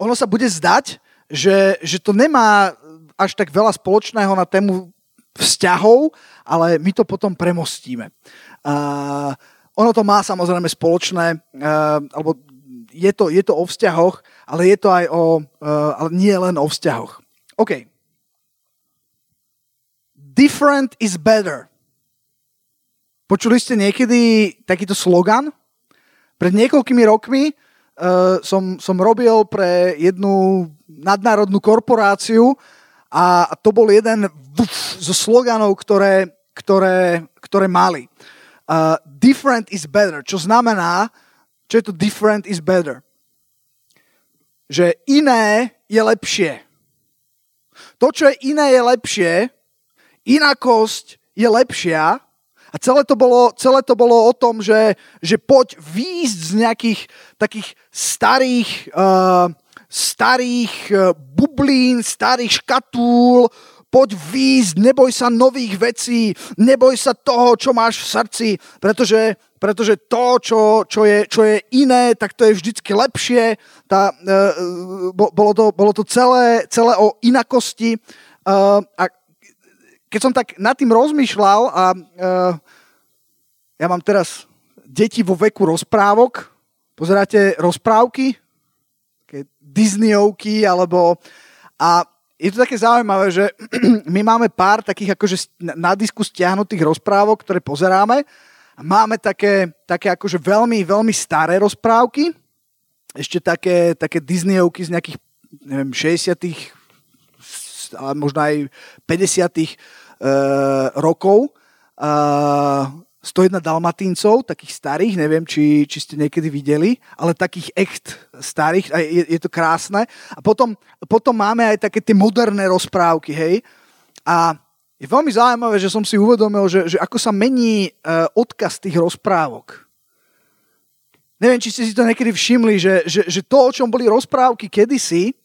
ono sa bude zdať, že, že to nemá až tak veľa spoločného na tému vzťahov, ale my to potom premostíme. Uh, ono to má samozrejme spoločné, uh, alebo je to, je to o vzťahoch, ale je to aj o, uh, ale nie len o vzťahoch. OK. Different is better. Počuli ste niekedy takýto slogan? Pred niekoľkými rokmi uh, som, som robil pre jednu nadnárodnú korporáciu a to bol jeden zo sloganov, ktoré, ktoré, ktoré mali. Uh, different is better, čo znamená, čo je to different is better? Že iné je lepšie. To, čo je iné, je lepšie. Inakosť je lepšia. A celé to bolo, celé to bolo o tom, že, že poď výjsť z nejakých takých starých uh, starých e, bublín, starých škatúl, poď výjsť, neboj sa nových vecí, neboj sa toho, čo máš v srdci, pretože, pretože to, čo, čo, je, čo je iné, tak to je vždycky lepšie. Tá, e, bolo, to, bolo to celé, celé o inakosti. E, a keď som tak nad tým rozmýšľal a e, ja mám teraz deti vo veku rozprávok, pozeráte rozprávky, Disneyovky, alebo... A je to také zaujímavé, že my máme pár takých akože na disku stiahnutých rozprávok, ktoré pozeráme. Máme také, také akože veľmi, veľmi staré rozprávky, ešte také, také Disneyovky z nejakých, neviem, 60 ale možno aj 50 uh, rokov. Uh, 101 dalmatíncov, takých starých, neviem, či, či ste niekedy videli, ale takých echt starých, je, je to krásne. A potom, potom máme aj také tie moderné rozprávky, hej. A je veľmi zaujímavé, že som si uvedomil, že, že ako sa mení uh, odkaz tých rozprávok. Neviem, či ste si to niekedy všimli, že, že, že to, o čom boli rozprávky kedysi,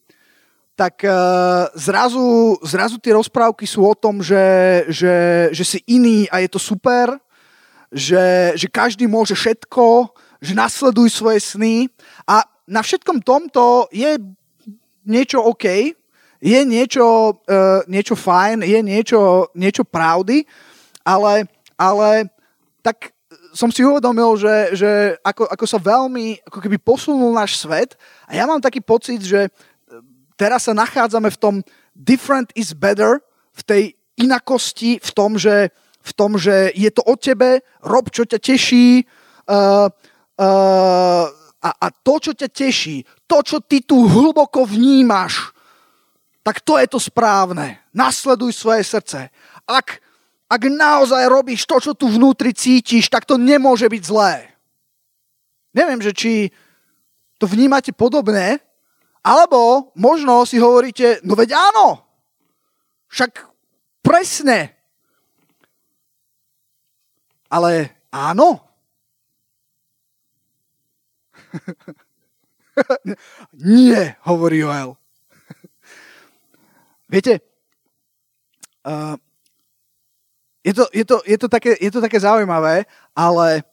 tak uh, zrazu, zrazu tie rozprávky sú o tom, že, že, že si iný a je to super, že, že každý môže všetko, že nasleduj svoje sny. A na všetkom tomto je niečo OK, je niečo, uh, niečo fajn, je niečo, niečo pravdy, ale, ale tak som si uvedomil, že, že ako, ako sa veľmi ako keby posunul náš svet a ja mám taký pocit, že teraz sa nachádzame v tom different is better, v tej inakosti, v tom, že v tom, že je to o tebe, rob, čo ťa teší uh, uh, a, a to, čo ťa teší, to, čo ty tu hlboko vnímaš, tak to je to správne. Nasleduj svoje srdce. Ak, ak naozaj robíš to, čo tu vnútri cítiš, tak to nemôže byť zlé. Neviem, že či to vnímate podobne, alebo možno si hovoríte, no veď áno, však presne, ale áno. Nie, hovorí Joel. Viete, uh, je, to, je, to, je, to také, je to také zaujímavé, ale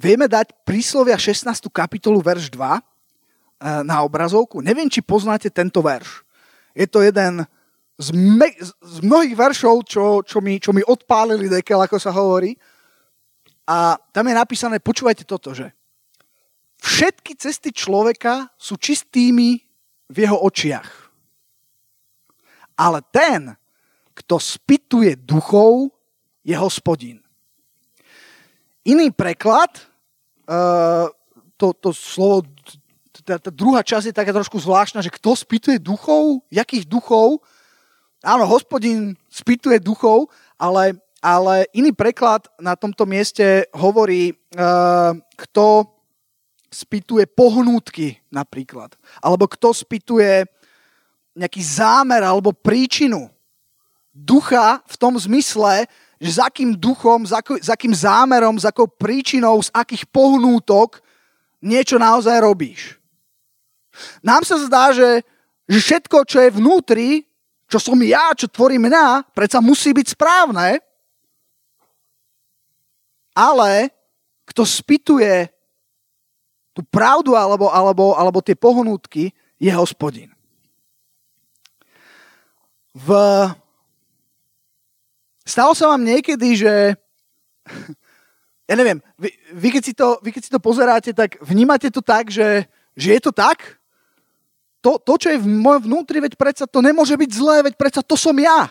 vieme dať príslovia 16. kapitolu, verš 2 uh, na obrazovku. Neviem, či poznáte tento verš. Je to jeden z, me, z mnohých veršov, čo, čo, mi, čo mi odpálili dekel, ako sa hovorí. A tam je napísané, počúvajte toto, že všetky cesty človeka sú čistými v jeho očiach. Ale ten, kto spituje duchov, je hospodin. Iný preklad, uh, to, to slovo, tá, tá druhá časť je taká trošku zvláštna, že kto spituje duchov, jakých duchov, Áno, hospodin spýtuje duchov, ale, ale iný preklad na tomto mieste hovorí, uh, kto spýtuje pohnútky napríklad. Alebo kto spýtuje nejaký zámer alebo príčinu. Ducha v tom zmysle, že za akým duchom, za, za akým zámerom, za akou príčinou, z akých pohnútok niečo naozaj robíš. Nám sa zdá, že, že všetko, čo je vnútri, čo som ja, čo tvorí mňa, predsa musí byť správne. Ale kto spituje tú pravdu alebo, alebo, alebo tie pohnutky, je hospodin. V... Stalo sa vám niekedy, že ja neviem, vy, vy, keď si to, vy keď si to pozeráte, tak vnímate to tak, že, že je to tak? To, to, čo je v mojom vnútri, veď predsa to nemôže byť zlé, veď predsa to som ja.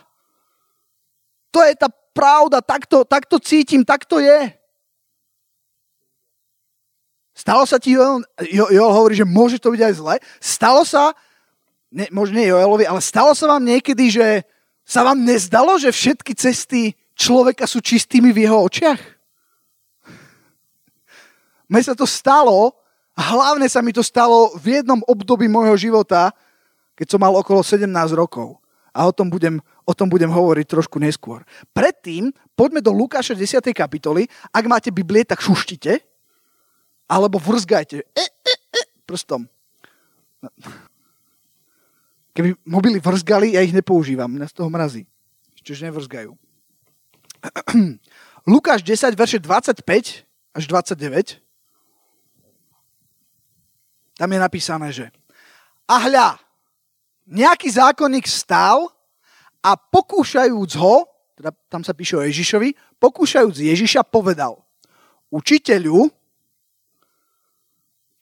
To je tá pravda, takto, takto cítim, takto je. Stalo sa ti, Joel, Joel hovorí, že môže to byť aj zle. Stalo sa, ne, možno nie Joelovi, ale stalo sa vám niekedy, že sa vám nezdalo, že všetky cesty človeka sú čistými v jeho očiach? Mne sa to stalo, hlavne sa mi to stalo v jednom období môjho života, keď som mal okolo 17 rokov. A o tom budem, o tom budem hovoriť trošku neskôr. Predtým poďme do Lukáša 10. kapitoly. Ak máte Biblie, tak šuštite. Alebo vrzgajte. E, e, e, prstom. Keby mobily vrzgali, ja ich nepoužívam. Mňa z toho mrazí. Čiže nevrzgajú. Lukáš 10, verše 25 až 29. Tam je napísané, že a hľa, nejaký zákonník stál a pokúšajúc ho, teda tam sa píše o Ježišovi, pokúšajúc Ježiša povedal, učiteľu,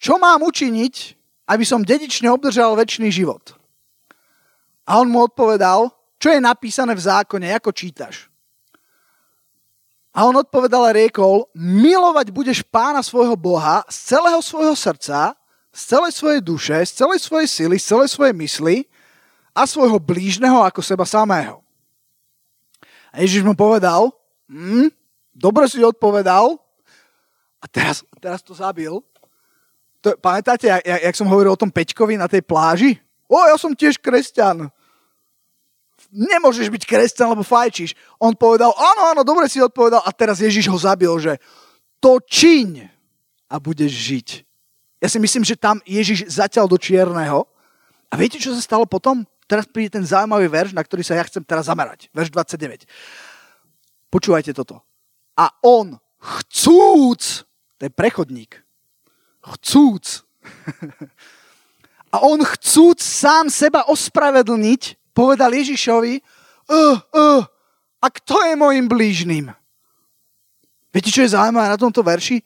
čo mám učiniť, aby som dedične obdržal väčší život? A on mu odpovedal, čo je napísané v zákone, ako čítaš. A on odpovedal a riekol, milovať budeš pána svojho Boha z celého svojho srdca, z celej svojej duše, z celej svojej sily, z celej svojej mysli a svojho blížneho ako seba samého. A Ježiš mu povedal, hm, dobre si odpovedal, a teraz, teraz to zabil. To, pamätáte, jak, jak som hovoril o tom Peťkovi na tej pláži? O, ja som tiež kresťan. Nemôžeš byť kresťan, lebo fajčíš. On povedal, áno, áno, dobre si odpovedal. A teraz Ježiš ho zabil, že to čiň a budeš žiť. Ja si myslím, že tam Ježiš zatiaľ do čierneho. A viete, čo sa stalo potom? Teraz príde ten zaujímavý verš, na ktorý sa ja chcem teraz zamerať. Verš 29. Počúvajte toto. A on chcúc, to je prechodník, chcúc, a on chcúc sám seba ospravedlniť, povedal Ježišovi, uh, uh, a kto je môjim blížnym? Viete, čo je zaujímavé na tomto verši?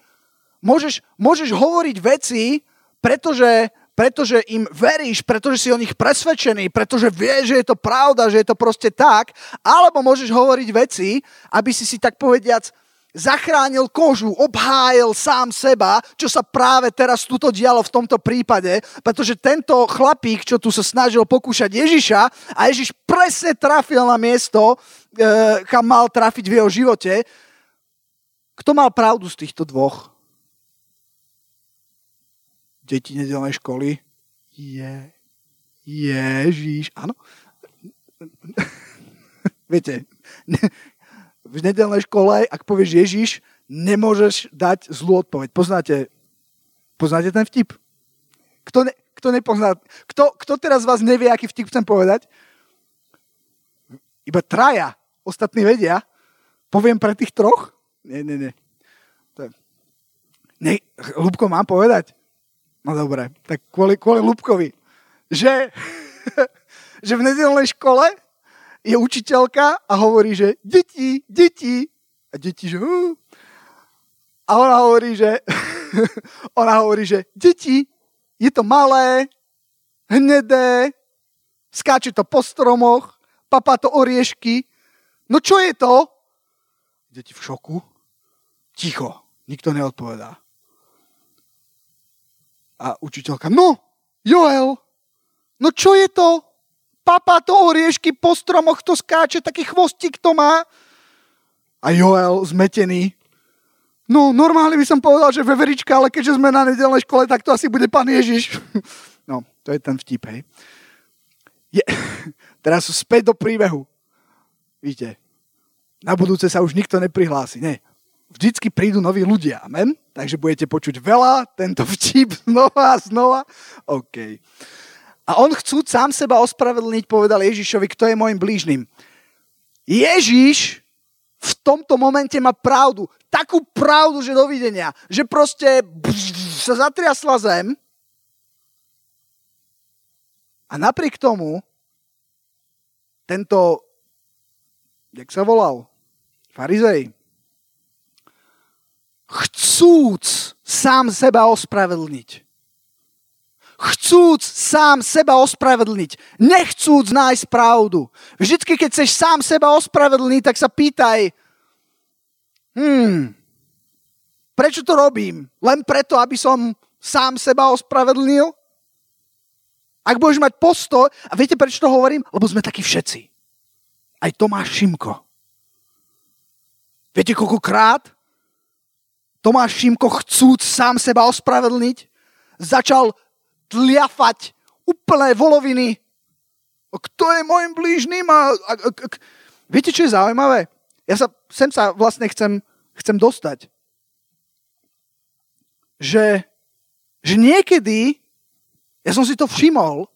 Môžeš, môžeš hovoriť veci, pretože, pretože im veríš, pretože si o nich presvedčený, pretože vieš, že je to pravda, že je to proste tak, alebo môžeš hovoriť veci, aby si si tak povediac zachránil kožu, obhájil sám seba, čo sa práve teraz tuto dialo v tomto prípade, pretože tento chlapík, čo tu sa snažil pokúšať Ježiša a Ježiš presne trafil na miesto, e, kam mal trafiť v jeho živote, kto mal pravdu z týchto dvoch? Deti nedelnej školy. Je, Ježiš, áno. Viete, v nedelnej škole, ak povieš Ježiš, nemôžeš dať zlú odpoveď. Poznáte, poznáte ten vtip? Kto, ne, kto nepozná? Kto, kto teraz vás nevie, aký vtip chcem povedať? Iba traja. Ostatní vedia. Poviem pre tých troch? Nie, nie, nie. Ne, Lubko, mám povedať? No dobre, tak kvôli, kvôli Lubkovi. Že, že v nedelnej škole je učiteľka a hovorí, že deti, deti. A deti, že... Uh. A ona hovorí, že... ona hovorí, že deti, je to malé, hnedé, skáče to po stromoch, papá to oriešky. No čo je to? Deti v šoku. Ticho. Nikto neodpovedá. A učiteľka, no, Joel, no čo je to? Papa to oriešky po stromoch to skáče, taký chvostík to má. A Joel zmetený, no normálne by som povedal, že veverička, ale keďže sme na nedelnej škole, tak to asi bude pán Ježiš. No, to je ten vtip, hej. Je, teraz späť do príbehu. Víte, na budúce sa už nikto neprihlási. Nie, vždycky prídu noví ľudia, amen? Takže budete počuť veľa, tento vtip znova a znova. OK. A on chcú sám seba ospravedlniť, povedal Ježišovi, kto je môjim blížnym. Ježiš v tomto momente má pravdu. Takú pravdu, že dovidenia. Že proste sa zatriasla zem A napriek tomu tento, jak sa volal, farizej, chcúc sám seba ospravedlniť, chcúc sám seba ospravedlniť, nechcúc nájsť pravdu. Vždycky, keď chceš sám seba ospravedlniť, tak sa pýtaj, hmm, prečo to robím? Len preto, aby som sám seba ospravedlnil? Ak budeš mať postoj, a viete prečo to hovorím? Lebo sme takí všetci. Aj Tomáš Šimko. Viete koľkokrát Tomáš Šimko chcúc sám seba ospravedlniť, začal tliafať úplné voloviny. Kto je môjim blížným? A, a, a, a, viete, čo je zaujímavé? Ja sa, sem sa vlastne chcem, chcem dostať. Že, že niekedy, ja som si to všimol,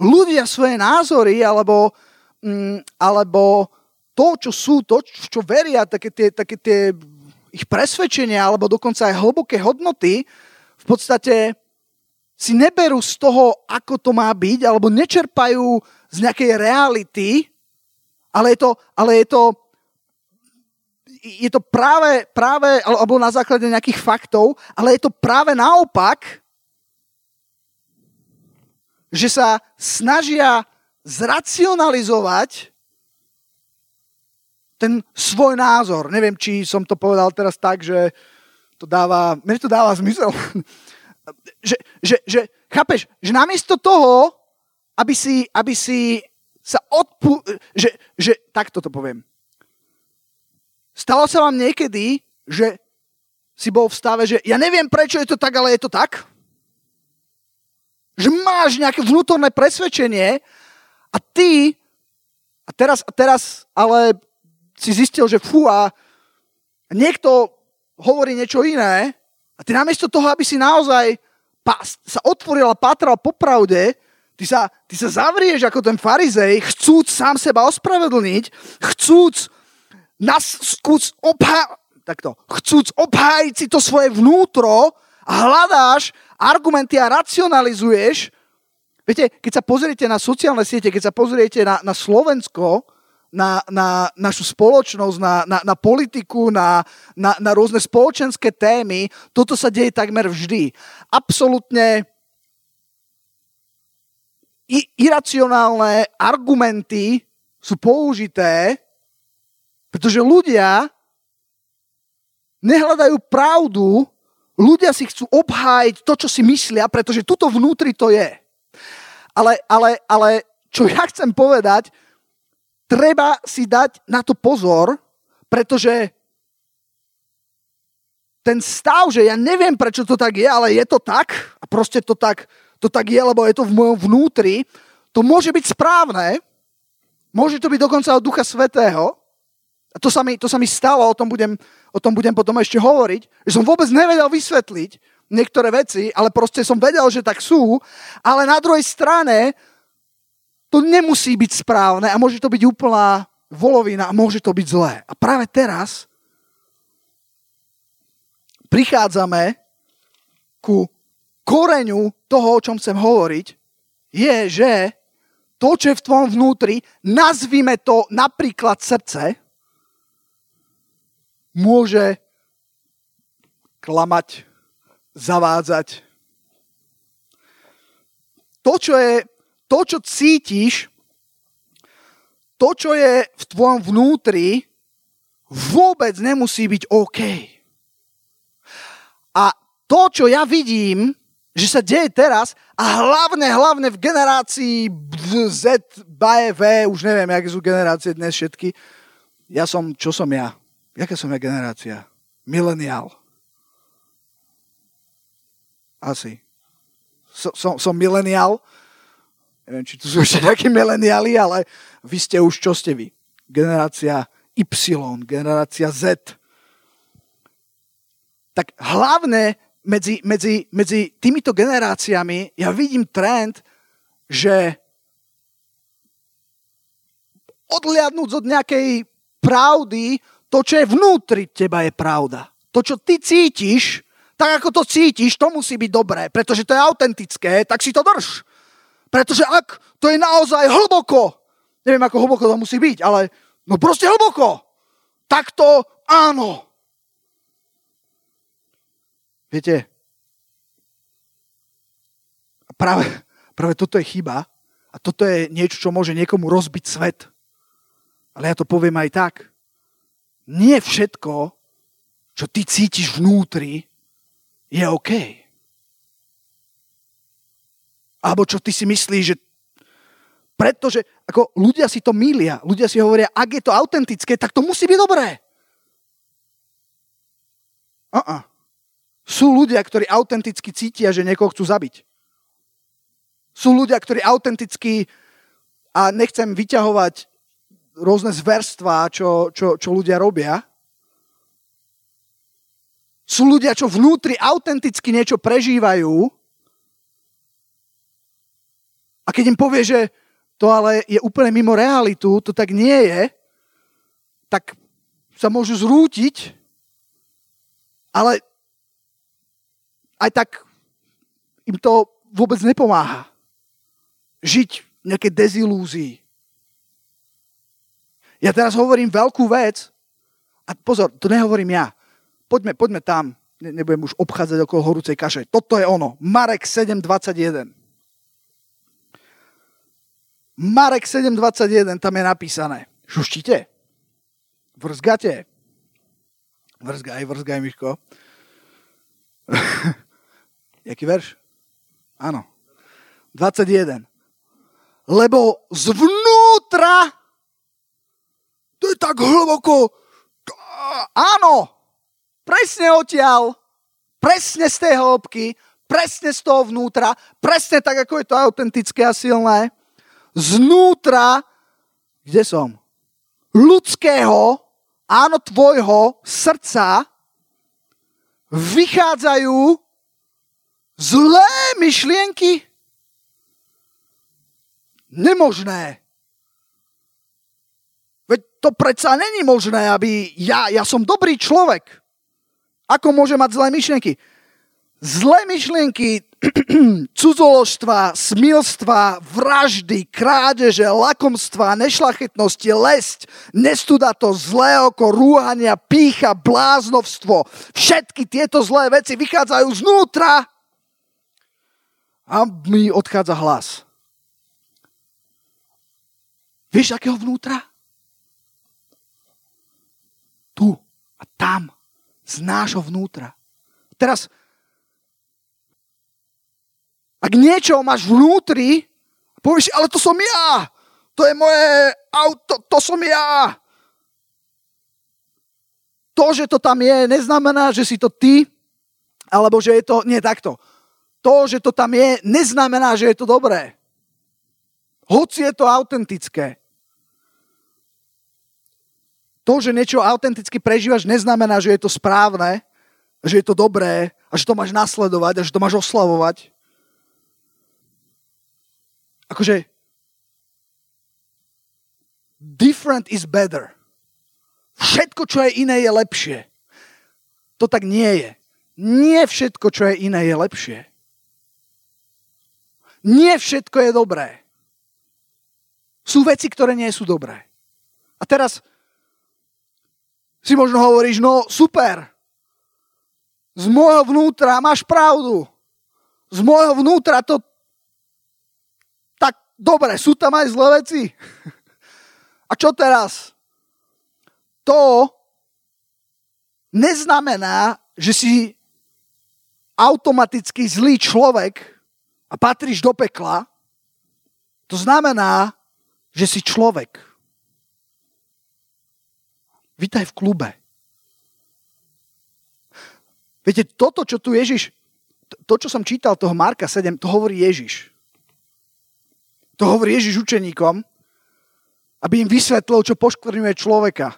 ľudia svoje názory alebo, mm, alebo to, čo sú, to, čo veria, také tie, také tie ich presvedčenia alebo dokonca aj hlboké hodnoty, v podstate si neberú z toho, ako to má byť, alebo nečerpajú z nejakej reality, ale je to, ale je to, je to práve, práve, alebo na základe nejakých faktov, ale je to práve naopak, že sa snažia zracionalizovať ten svoj názor. Neviem, či som to povedal teraz tak, že to dáva, mne to dáva zmysel. že, že, že, chápeš, že namiesto toho, aby si, aby si sa odpu... Že, že, takto to poviem. Stalo sa vám niekedy, že si bol v stave, že ja neviem, prečo je to tak, ale je to tak? Že máš nejaké vnútorné presvedčenie a ty a teraz, a teraz ale si zistil, že fú a niekto hovorí niečo iné a ty namiesto toho, aby si naozaj sa otvoril a pátral po pravde, ty sa, ty sa zavrieš ako ten farizej, chcúc sám seba ospravedlniť, chcúc nás, skúc obhá... Takto, chcúc obhájiť si to svoje vnútro a hľadáš argumenty a racionalizuješ. Viete, keď sa pozriete na sociálne siete, keď sa pozriete na, na Slovensko, na, na našu spoločnosť, na, na, na politiku, na, na, na rôzne spoločenské témy, toto sa deje takmer vždy. Absolutne i, iracionálne argumenty sú použité, pretože ľudia nehľadajú pravdu, ľudia si chcú obhájiť to, čo si myslia, pretože tuto vnútri to je. Ale, ale, ale čo ja chcem povedať, treba si dať na to pozor, pretože ten stav, že ja neviem, prečo to tak je, ale je to tak a proste to tak, to tak je, lebo je to v mojom vnútri, to môže byť správne, môže to byť dokonca od Ducha Svetého, a to sa mi, to sa mi stalo, o tom, budem, o tom budem potom ešte hovoriť, že som vôbec nevedel vysvetliť niektoré veci, ale proste som vedel, že tak sú, ale na druhej strane to nemusí byť správne a môže to byť úplná volovina a môže to byť zlé. A práve teraz prichádzame ku koreňu toho, o čom chcem hovoriť, je, že to, čo je v tvojom vnútri, nazvime to napríklad srdce, môže klamať, zavádzať. To, čo je to, čo cítiš, to, čo je v tvojom vnútri, vôbec nemusí byť OK. A to, čo ja vidím, že sa deje teraz, a hlavne, hlavne v generácii Z, B, V, už neviem, aké sú generácie dnes všetky. Ja som, čo som ja? Jaká som ja generácia? Mileniál. Asi. So, som, som mileniál Neviem, či tu sú ešte nejakí mileniáli, ale vy ste už, čo ste vy? Generácia Y, generácia Z. Tak hlavne medzi, medzi, medzi týmito generáciami ja vidím trend, že odliadnúť od nejakej pravdy, to, čo je vnútri teba, je pravda. To, čo ty cítiš, tak ako to cítiš, to musí byť dobré, pretože to je autentické, tak si to drž Pretože ak to je naozaj hlboko, neviem ako hlboko to musí byť, ale no proste hlboko, tak to áno. Viete, práve, práve toto je chyba a toto je niečo, čo môže niekomu rozbiť svet. Ale ja to poviem aj tak. Nie všetko, čo ty cítiš vnútri, je OK. Alebo čo ty si myslíš, že pretože ako ľudia si to milia, ľudia si hovoria, ak je to autentické, tak to musí byť dobré. Uh-uh. Sú ľudia, ktorí autenticky cítia, že niekoho chcú zabiť. Sú ľudia, ktorí autenticky, a nechcem vyťahovať rôzne zverstvá, čo, čo, čo ľudia robia, sú ľudia, čo vnútri autenticky niečo prežívajú a keď im povie, že to ale je úplne mimo realitu, to tak nie je, tak sa môžu zrútiť, ale aj tak im to vôbec nepomáha. Žiť v nejakej dezilúzii. Ja teraz hovorím veľkú vec a pozor, to nehovorím ja. Poďme, poďme tam. Ne, nebudem už obchádzať okolo horúcej kaše. Toto je ono. Marek 7.21. Marek 7.21, tam je napísané. Šuštíte? Vrzgate? Vrzgaj, vrzgaj, Miško. Jaký verš? Áno. 21. Lebo zvnútra to je tak hlboko. Áno, presne odtiaľ, presne z tej hĺbky, presne z toho vnútra, presne tak, ako je to autentické a silné. Znútra, kde som? Ľudského, áno, tvojho srdca vychádzajú Zlé myšlienky? Nemožné. Veď to predsa není možné, aby ja, ja som dobrý človek. Ako môže mať zlé myšlienky? Zlé myšlienky cudzoložstva, smilstva, vraždy, krádeže, lakomstva, nešlachetnosti, lesť, nestudato, zlé oko, rúhania, pícha, bláznovstvo. Všetky tieto zlé veci vychádzajú znútra a mi odchádza hlas. Vieš, akého vnútra? Tu a tam. Z nášho vnútra. Teraz, ak niečo máš vnútri, povieš, ale to som ja. To je moje auto, to som ja. To, že to tam je, neznamená, že si to ty, alebo že je to, nie takto to, že to tam je, neznamená, že je to dobré. Hoci je to autentické. To, že niečo autenticky prežívaš, neznamená, že je to správne, že je to dobré a že to máš nasledovať a že to máš oslavovať. Akože different is better. Všetko, čo je iné, je lepšie. To tak nie je. Nie všetko, čo je iné, je lepšie. Nie všetko je dobré. Sú veci, ktoré nie sú dobré. A teraz si možno hovoríš, no super, z môjho vnútra máš pravdu. Z môjho vnútra to dobre, sú tam aj zlé veci. A čo teraz? To neznamená, že si automaticky zlý človek, a patríš do pekla, to znamená, že si človek. Vítaj v klube. Viete, toto, čo tu Ježiš, to, čo som čítal, toho Marka 7, to hovorí Ježiš. To hovorí Ježiš učeníkom, aby im vysvetlil, čo poškvrňuje človeka.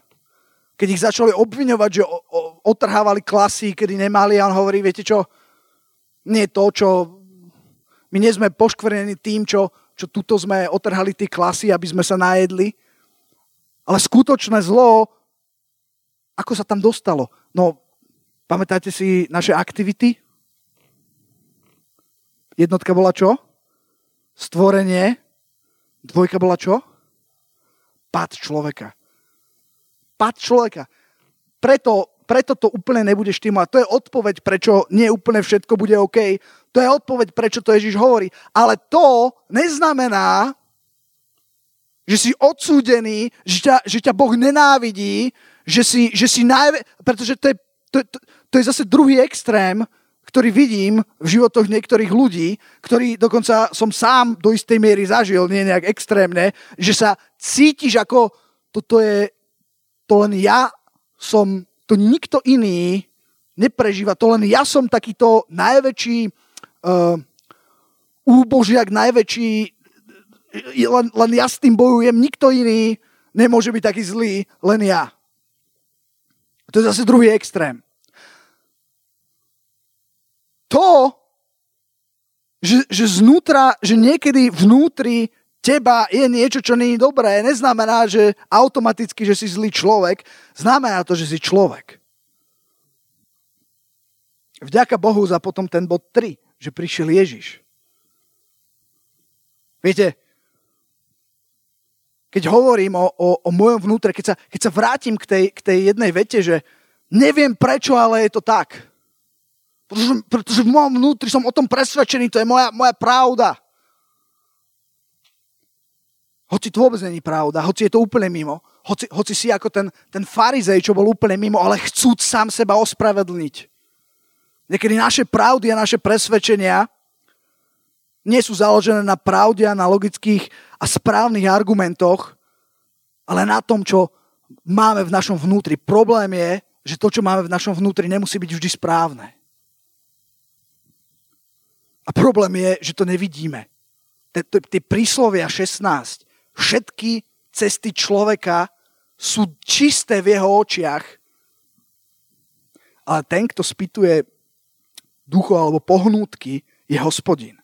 Keď ich začali obviňovať, že otrhávali klasy, kedy nemali a on hovorí, viete čo, nie to, čo my nie sme poškvrnení tým, čo, čo tuto sme otrhali tie klasy, aby sme sa najedli. Ale skutočné zlo, ako sa tam dostalo? No, pamätáte si naše aktivity? Jednotka bola čo? stvorenie, dvojka bola čo? Pad človeka. Pad človeka. Preto, preto to úplne nebude štimovať. To je odpoveď, prečo nie úplne všetko bude OK. To je odpoveď, prečo to Ježiš hovorí. Ale to neznamená, že si odsúdený, že ťa, že ťa Boh nenávidí, že si, že si najve... Pretože to je, to, to, to je zase druhý extrém, ktorý vidím v životoch niektorých ľudí, ktorí dokonca som sám do istej miery zažil, nie nejak extrémne, že sa cítiš ako toto je, to len ja som, to nikto iný neprežíva, to len ja som takýto najväčší uh, úbožiak, najväčší len, len ja s tým bojujem, nikto iný nemôže byť taký zlý, len ja. To je zase druhý extrém. To, že, že znútra, že niekedy vnútri teba je niečo, čo nie je dobré, neznamená, že automaticky, že si zlý človek, znamená to, že si človek. Vďaka Bohu za potom ten bod 3, že prišiel Ježiš. Viete, keď hovorím o, o, o mojom vnútre, keď sa, keď sa vrátim k tej, k tej jednej vete, že neviem prečo, ale je to tak. Pretože, pretože v mojom vnútri som o tom presvedčený, to je moja, moja pravda. Hoci to vôbec není pravda, hoci je to úplne mimo, hoci, hoci si ako ten, ten farizej, čo bol úplne mimo, ale chcúc sám seba ospravedlniť. Niekedy naše pravdy a naše presvedčenia nie sú založené na pravde a na logických a správnych argumentoch, ale na tom, čo máme v našom vnútri. Problém je, že to, čo máme v našom vnútri, nemusí byť vždy správne. A problém je, že to nevidíme. Tie príslovia 16, všetky cesty človeka sú čisté v jeho očiach, ale ten, kto spýtuje ducho alebo pohnútky, je hospodin.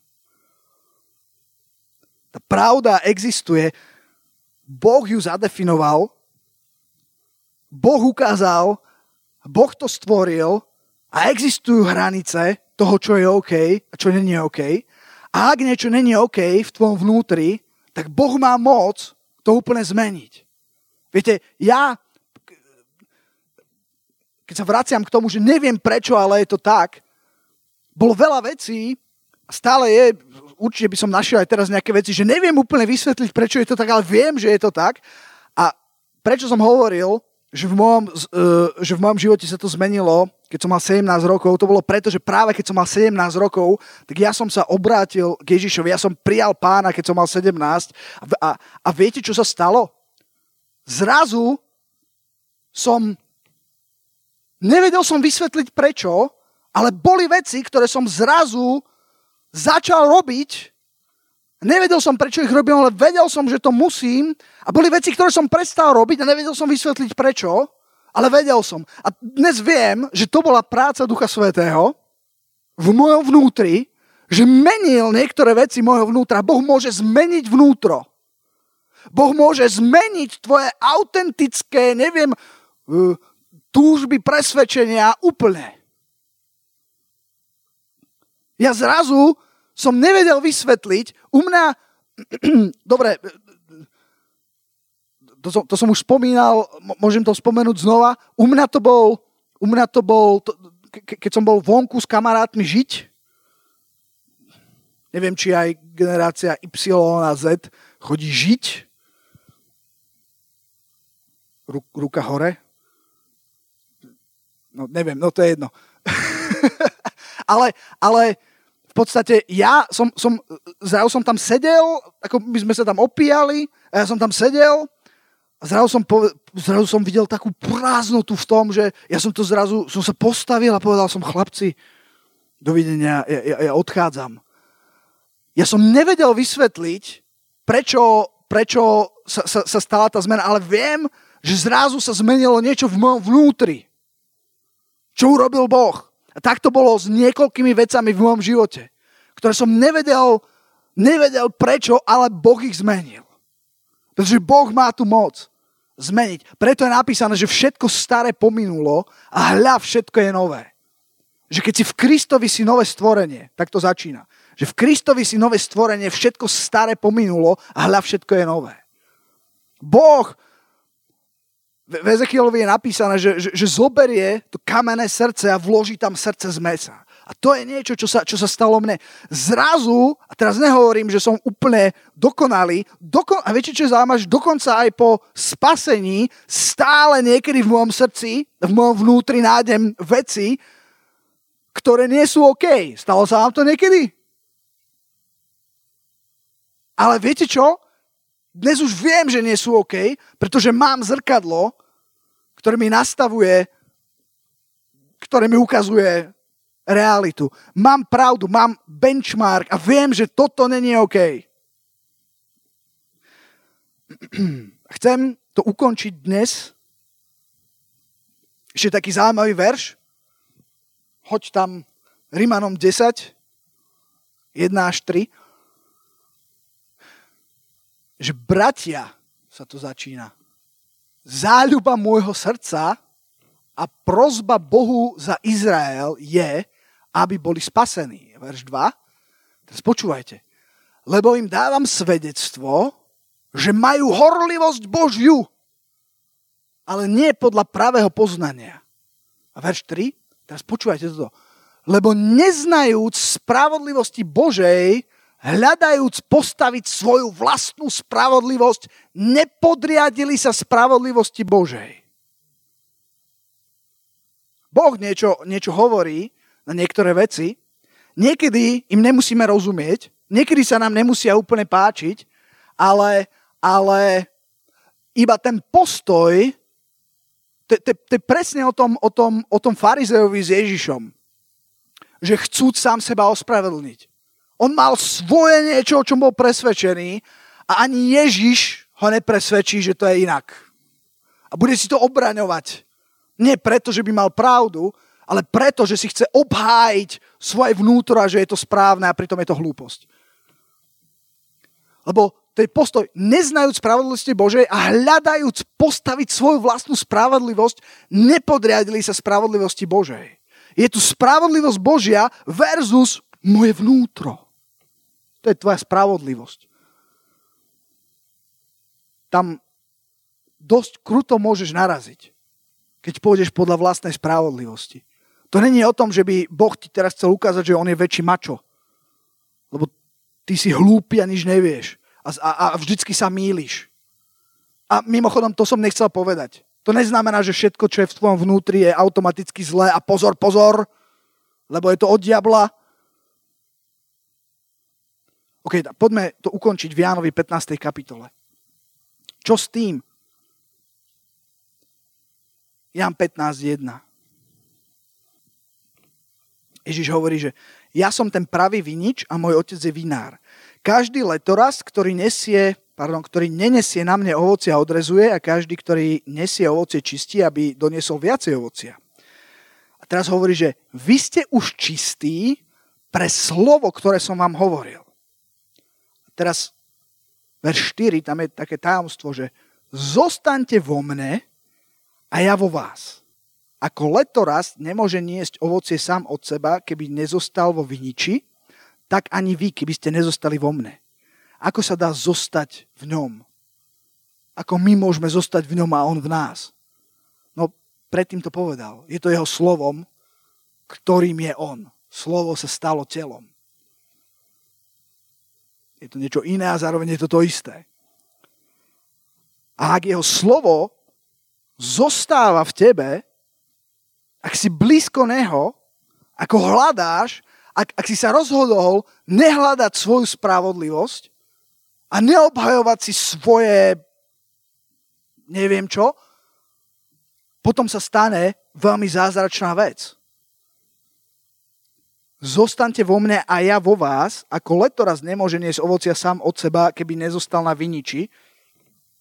Tá pravda existuje. Boh ju zadefinoval, Boh ukázal, Boh to stvoril a existujú hranice toho, čo je OK a čo není OK. A ak niečo není OK v tvojom vnútri, tak Boh má moc to úplne zmeniť. Viete, ja, keď sa vraciam k tomu, že neviem prečo, ale je to tak, bolo veľa vecí, stále je, určite by som našiel aj teraz nejaké veci, že neviem úplne vysvetliť, prečo je to tak, ale viem, že je to tak. A prečo som hovoril, že v mojom, uh, že v mojom živote sa to zmenilo, keď som mal 17 rokov, to bolo preto, že práve keď som mal 17 rokov, tak ja som sa obrátil k Ježišovi, ja som prijal pána, keď som mal 17 a, a, a viete, čo sa stalo? Zrazu som, nevedel som vysvetliť prečo, ale boli veci, ktoré som zrazu začal robiť. Nevedel som, prečo ich robím, ale vedel som, že to musím. A boli veci, ktoré som prestal robiť a nevedel som vysvetliť prečo, ale vedel som. A dnes viem, že to bola práca Ducha Svetého v mojom vnútri, že menil niektoré veci môjho vnútra. Boh môže zmeniť vnútro. Boh môže zmeniť tvoje autentické, neviem, uh, túžby, presvedčenia úplne. Ja zrazu som nevedel vysvetliť, u mňa, dobre, to som, to som už spomínal, môžem to spomenúť znova, u mňa to bol, u mňa to bol, to, ke, keď som bol vonku s kamarátmi žiť, neviem, či aj generácia Y a Z chodí žiť, ruka hore, no neviem, no to je jedno. ale, ale v podstate ja som, som, zrazu som tam sedel, ako my sme sa tam opíjali, a ja som tam sedel a zrazu som, pove, zrazu som videl takú prázdnotu v tom, že ja som to zrazu, som sa postavil a povedal som chlapci, dovidenia, ja, ja, ja odchádzam. Ja som nevedel vysvetliť, prečo, prečo sa, sa, sa stala tá zmena, ale viem, že zrazu sa zmenilo niečo v mojom vnútri. Čo urobil Boh? A tak to bolo s niekoľkými vecami v mojom živote, ktoré som nevedel, nevedel prečo, ale Boh ich zmenil. Pretože Boh má tu moc zmeniť. Preto je napísané, že všetko staré pominulo a hľa všetko je nové. Že keď si v Kristovi si nové stvorenie, tak to začína. Že v Kristovi si nové stvorenie, všetko staré pominulo a hľa všetko je nové. Boh v Ezekielovi je napísané, že, že, že zoberie to kamenné srdce a vloží tam srdce z mesa. A to je niečo, čo sa, čo sa stalo mne. Zrazu, a teraz nehovorím, že som úplne dokonalý, dokon, a viete, čo zaujímavé, dokonca aj po spasení stále niekedy v mojom srdci, v mojom vnútri nájdem veci, ktoré nie sú OK. Stalo sa vám to niekedy? Ale viete čo? Dnes už viem, že nie sú OK, pretože mám zrkadlo, ktoré mi nastavuje, ktoré mi ukazuje realitu. Mám pravdu, mám benchmark a viem, že toto není OK. Chcem to ukončiť dnes. Ešte taký zaujímavý verš. Hoď tam Rimanom 10, 1 až 3. Že bratia sa to začína. Záľuba môjho srdca a prozba Bohu za Izrael je, aby boli spasení. Verš 2. Teraz počúvajte. Lebo im dávam svedectvo, že majú horlivosť Božiu, ale nie podľa pravého poznania. A verš 3. Teraz počúvajte toto. Lebo neznajúc spravodlivosti Božej, hľadajúc postaviť svoju vlastnú spravodlivosť, nepodriadili sa spravodlivosti Božej. Boh niečo, niečo hovorí na niektoré veci. Niekedy im nemusíme rozumieť, niekedy sa nám nemusia úplne páčiť, ale, ale iba ten postoj, to je presne o tom, o tom, o tom farizejovi s Ježišom, že chcú sám seba ospravedlniť. On mal svoje niečo, o čom bol presvedčený a ani Ježiš ho nepresvedčí, že to je inak. A bude si to obraňovať. Nie preto, že by mal pravdu, ale preto, že si chce obhájiť svoje vnútro a že je to správne a pritom je to hlúposť. Lebo to je postoj, neznajúc spravodlivosti Božej a hľadajúc postaviť svoju vlastnú spravodlivosť, nepodriadili sa spravodlivosti Božej. Je tu spravodlivosť Božia versus moje vnútro. To je tvoja spravodlivosť. Tam dosť kruto môžeš naraziť, keď pôjdeš podľa vlastnej spravodlivosti. To není o tom, že by Boh ti teraz chcel ukázať, že on je väčší mačo. Lebo ty si hlúpy a nič nevieš. A, a, a vždycky sa míliš. A mimochodom, to som nechcel povedať. To neznamená, že všetko, čo je v tvojom vnútri, je automaticky zlé a pozor, pozor, lebo je to od diabla. OK, poďme to ukončiť v Jánovi 15. kapitole. Čo s tým? Jan 15.1. Ježiš hovorí, že ja som ten pravý vinič a môj otec je vinár. Každý letoraz, ktorý nesie, pardon, ktorý nenesie na mne ovocia, odrezuje a každý, ktorý nesie ovocie, čistí, aby doniesol viacej ovocia. A teraz hovorí, že vy ste už čistí pre slovo, ktoré som vám hovoril. A teraz verš 4, tam je také tajomstvo, že zostaňte vo mne a ja vo vás. Ako letorast nemôže niesť ovocie sám od seba, keby nezostal vo viniči, tak ani vy, keby ste nezostali vo mne. Ako sa dá zostať v ňom? Ako my môžeme zostať v ňom a on v nás? No, predtým to povedal. Je to jeho slovom, ktorým je on. Slovo sa stalo telom. Je to niečo iné a zároveň je to to isté. A ak jeho slovo zostáva v tebe, ak si blízko Neho, ako hľadáš, ak, ak si sa rozhodol nehľadať svoju spravodlivosť a neobhajovať si svoje neviem čo, potom sa stane veľmi zázračná vec. Zostaňte vo mne a ja vo vás, ako letoraz nemôže niesť ovocia sám od seba, keby nezostal na viniči,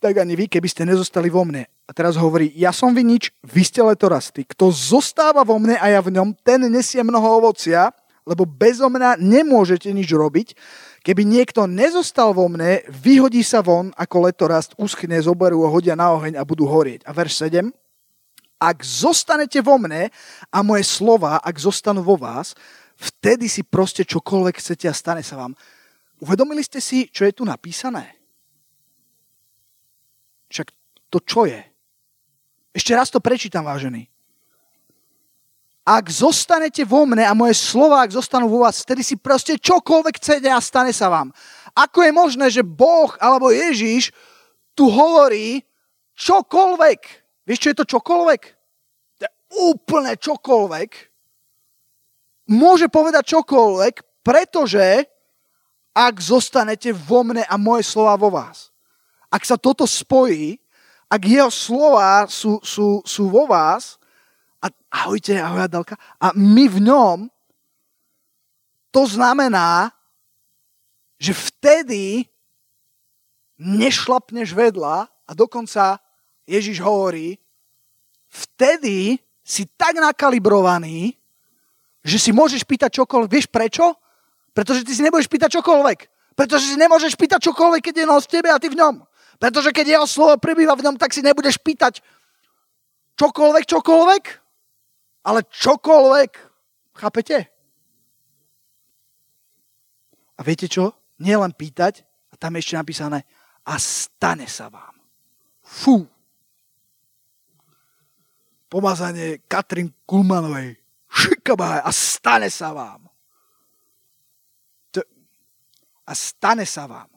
tak ani vy, keby ste nezostali vo mne. A teraz hovorí, ja som vinič, vy ste letorasty. Kto zostáva vo mne a ja v ňom, ten nesie mnoho ovocia, lebo bezo mňa nemôžete nič robiť. Keby niekto nezostal vo mne, vyhodí sa von ako letorast, uschne, zoberú ho, hodia na oheň a budú horieť. A verš 7. Ak zostanete vo mne a moje slova, ak zostanú vo vás, vtedy si proste čokoľvek chcete a stane sa vám. Uvedomili ste si, čo je tu napísané? Však to čo je? Ešte raz to prečítam, vážený. Ak zostanete vo mne a moje slova, ak zostanú vo vás, vtedy si proste čokoľvek chcete a stane sa vám. Ako je možné, že Boh alebo Ježiš tu hovorí čokoľvek. Vieš, čo je to čokoľvek? To je úplne čokoľvek. Môže povedať čokoľvek, pretože ak zostanete vo mne a moje slova vo vás. Ak sa toto spojí, ak jeho slova sú, sú, sú vo vás, a ahojte, ahoj Adelka, a my v ňom, to znamená, že vtedy nešlapneš vedľa a dokonca Ježiš hovorí, vtedy si tak nakalibrovaný, že si môžeš pýtať čokoľvek. Vieš prečo? Pretože ty si nebudeš pýtať čokoľvek. Pretože si nemôžeš pýtať čokoľvek, keď je nos v tebe a ty v ňom. Pretože keď jeho slovo prebýva v ňom, tak si nebudeš pýtať čokoľvek, čokoľvek, ale čokoľvek. Chápete? A viete čo? Nie len pýtať, a tam je ešte napísané, a stane sa vám. Fú. Pomazanie Katrin Kulmanovej. Šikabaj, a stane sa vám. A stane sa vám.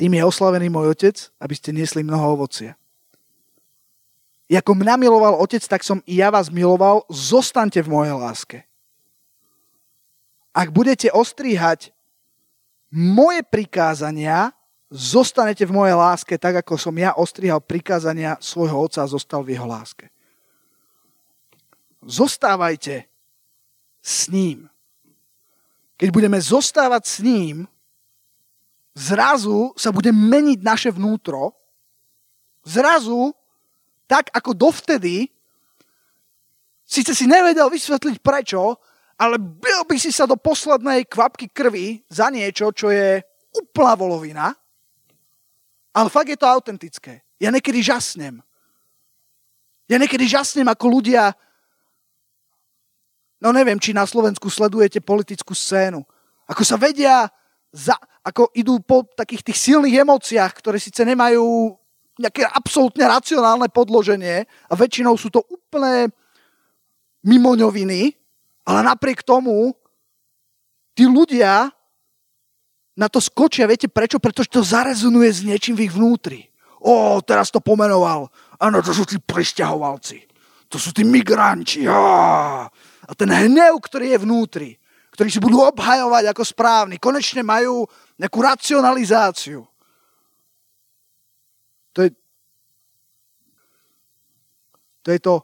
Tým je oslavený môj otec, aby ste niesli mnoho ovocia. Ako mňa miloval otec, tak som i ja vás miloval, zostaňte v mojej láske. Ak budete ostríhať moje prikázania, zostanete v mojej láske, tak ako som ja ostrihal prikázania svojho otca a zostal v jeho láske. Zostávajte s ním. Keď budeme zostávať s ním, zrazu sa bude meniť naše vnútro, zrazu, tak ako dovtedy, síce si nevedel vysvetliť prečo, ale bil by si sa do poslednej kvapky krvi za niečo, čo je úplná volovina, ale fakt je to autentické. Ja niekedy žasnem. Ja niekedy žasnem, ako ľudia, no neviem, či na Slovensku sledujete politickú scénu, ako sa vedia za, ako idú po takých tých silných emóciách, ktoré síce nemajú nejaké absolútne racionálne podloženie a väčšinou sú to úplné mimoňoviny, ale napriek tomu tí ľudia na to skočia. Viete prečo? Pretože to zarezonuje s niečím v ich vnútri. Ó, teraz to pomenoval. Áno, to sú tí pristahovalci. To sú tí migranti. Á. A ten hnev, ktorý je vnútri, ktorí si budú obhajovať ako správni. Konečne majú nejakú racionalizáciu. To je, to je to,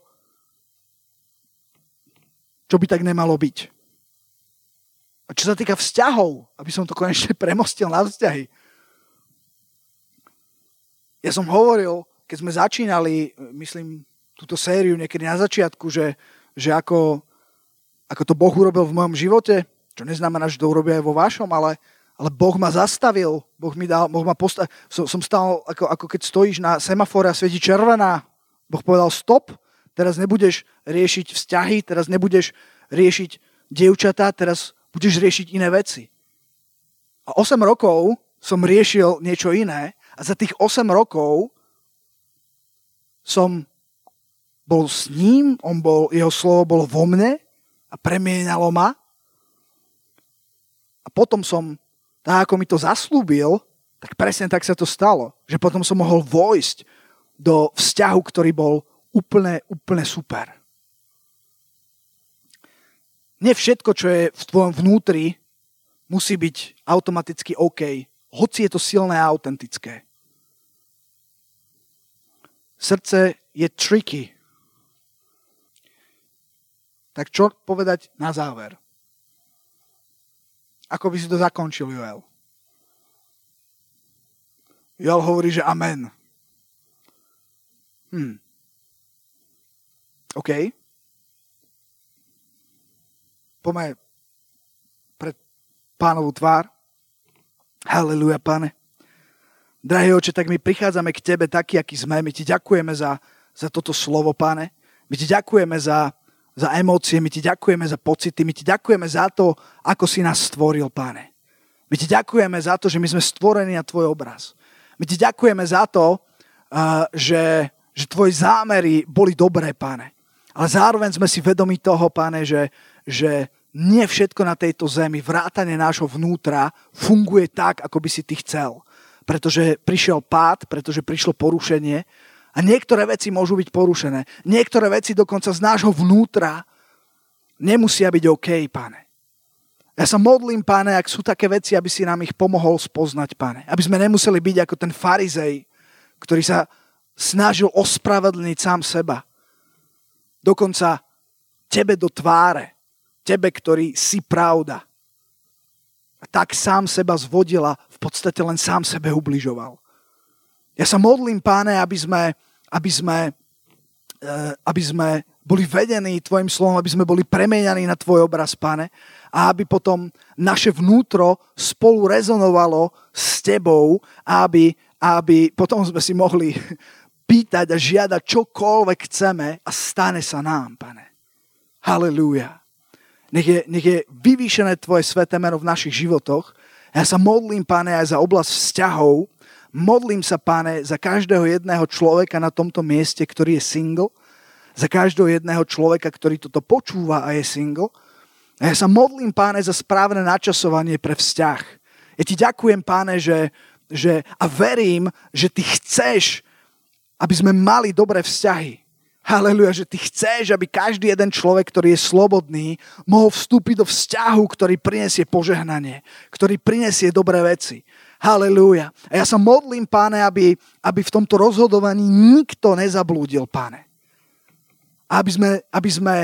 čo by tak nemalo byť. A čo sa týka vzťahov, aby som to konečne premostil na vzťahy. Ja som hovoril, keď sme začínali, myslím, túto sériu niekedy na začiatku, že, že ako ako to Boh urobil v mojom živote, čo neznamená, že to urobí aj vo vašom, ale, ale Boh ma zastavil, Boh mi dal, Boh ma postavil. Som, som stal, ako, ako keď stojíš na semafore a svieti červená. Boh povedal stop, teraz nebudeš riešiť vzťahy, teraz nebudeš riešiť dievčatá, teraz budeš riešiť iné veci. A 8 rokov som riešil niečo iné a za tých 8 rokov som bol s ním, on bol, jeho slovo bolo vo mne a premienalo ma. A potom som, tak ako mi to zaslúbil, tak presne tak sa to stalo. Že potom som mohol vojsť do vzťahu, ktorý bol úplne, úplne super. Nie všetko, čo je v tvojom vnútri, musí byť automaticky OK, hoci je to silné a autentické. Srdce je tricky. Tak čo povedať na záver? Ako by si to zakončil, Joel? Joel hovorí, že amen. Hm. OK. Poďme pred pánovú tvár. Haleluja, pane. Drahý oče, tak my prichádzame k tebe taký, aký sme. My ti ďakujeme za, za toto slovo, pane. My ti ďakujeme za, za emócie, my ti ďakujeme za pocity, my ti ďakujeme za to, ako si nás stvoril, pane. My ti ďakujeme za to, že my sme stvorení na tvoj obraz. My ti ďakujeme za to, že, že tvoje zámery boli dobré, pane. Ale zároveň sme si vedomi toho, pane, že, že nie všetko na tejto zemi, vrátane nášho vnútra, funguje tak, ako by si ty chcel. Pretože prišiel pád, pretože prišlo porušenie a niektoré veci môžu byť porušené. Niektoré veci dokonca z nášho vnútra nemusia byť OK, pane. Ja sa modlím, páne, ak sú také veci, aby si nám ich pomohol spoznať, pane. Aby sme nemuseli byť ako ten farizej, ktorý sa snažil ospravedlniť sám seba. Dokonca tebe do tváre. Tebe, ktorý si pravda. A tak sám seba zvodila, v podstate len sám sebe ubližoval. Ja sa modlím, páne, aby sme aby sme, eh, aby sme boli vedení Tvojim slovom, aby sme boli premenianí na Tvoj obraz, Pane, a aby potom naše vnútro spolu rezonovalo s Tebou aby, aby potom sme si mohli pýtať a žiadať čokoľvek chceme a stane sa nám, Pane. Halelúja. Nech je, nech je vyvýšené Tvoje sveté meno v našich životoch. Ja sa modlím, Pane, aj za oblasť vzťahov, Modlím sa, páne, za každého jedného človeka na tomto mieste, ktorý je single, za každého jedného človeka, ktorý toto počúva a je single. A ja sa modlím, páne, za správne načasovanie pre vzťah. Ja ti ďakujem, páne, že, že a verím, že ty chceš, aby sme mali dobré vzťahy. Haleluja, že ty chceš, aby každý jeden človek, ktorý je slobodný, mohol vstúpiť do vzťahu, ktorý prinesie požehnanie, ktorý prinesie dobré veci. Halelúja. A ja sa modlím, páne, aby, aby v tomto rozhodovaní nikto nezablúdil, páne. Aby sme, aby sme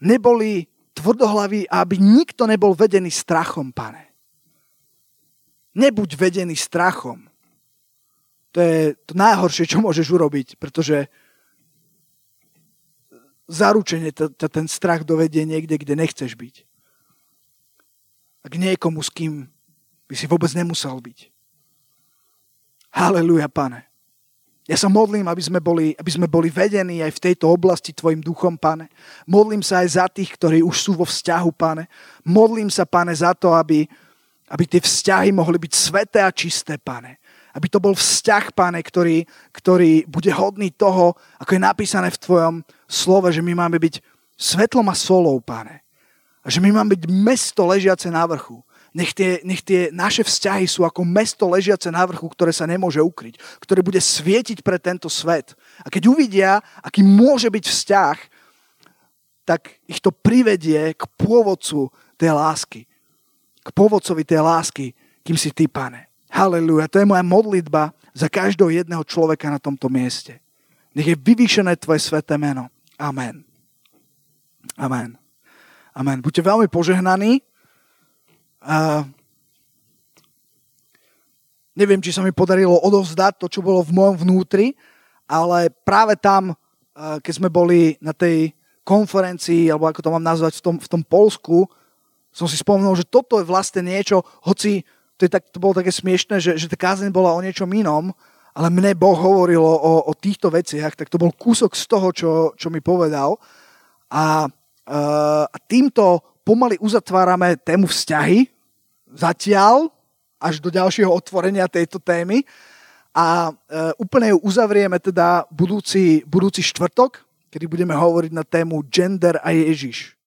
neboli tvrdohlaví a aby nikto nebol vedený strachom, pane. Nebuď vedený strachom. To je to najhoršie, čo môžeš urobiť, pretože zaručene ťa ten strach dovedie niekde, kde nechceš byť. A k niekomu, s kým by si vôbec nemusel byť. Haleluja, pane. Ja sa modlím, aby sme, boli, aby sme boli vedení aj v tejto oblasti Tvojim duchom, pane. Modlím sa aj za tých, ktorí už sú vo vzťahu, pane. Modlím sa, pane, za to, aby, aby tie vzťahy mohli byť sveté a čisté, pane. Aby to bol vzťah, pane, ktorý, ktorý bude hodný toho, ako je napísané v Tvojom slove, že my máme byť svetlom a solou, pane. A že my máme byť mesto ležiace na vrchu. Nech tie, nech tie naše vzťahy sú ako mesto ležiace na vrchu, ktoré sa nemôže ukryť, ktoré bude svietiť pre tento svet. A keď uvidia, aký môže byť vzťah, tak ich to privedie k pôvodcu tej lásky. K pôvodcovi tej lásky, kým si ty, pane. Halelúja. To je moja modlitba za každého jedného človeka na tomto mieste. Nech je vyvýšené tvoje sveté meno. Amen. Amen. Amen. Buďte veľmi požehnaní. A neviem, či sa mi podarilo odovzdať to, čo bolo v mojom vnútri, ale práve tam, keď sme boli na tej konferencii, alebo ako to mám nazvať, v tom, v tom Polsku, som si spomenul, že toto je vlastne niečo, hoci to, je tak, to bolo také smiešné, že, že tá kázeň bola o niečom inom, ale mne Boh hovoril o, o týchto veciach, tak to bol kúsok z toho, čo, čo mi povedal. A, a týmto pomaly uzatvárame tému vzťahy, zatiaľ, až do ďalšieho otvorenia tejto témy. A e, úplne ju uzavrieme teda budúci, budúci štvrtok, kedy budeme hovoriť na tému gender a Ježiš.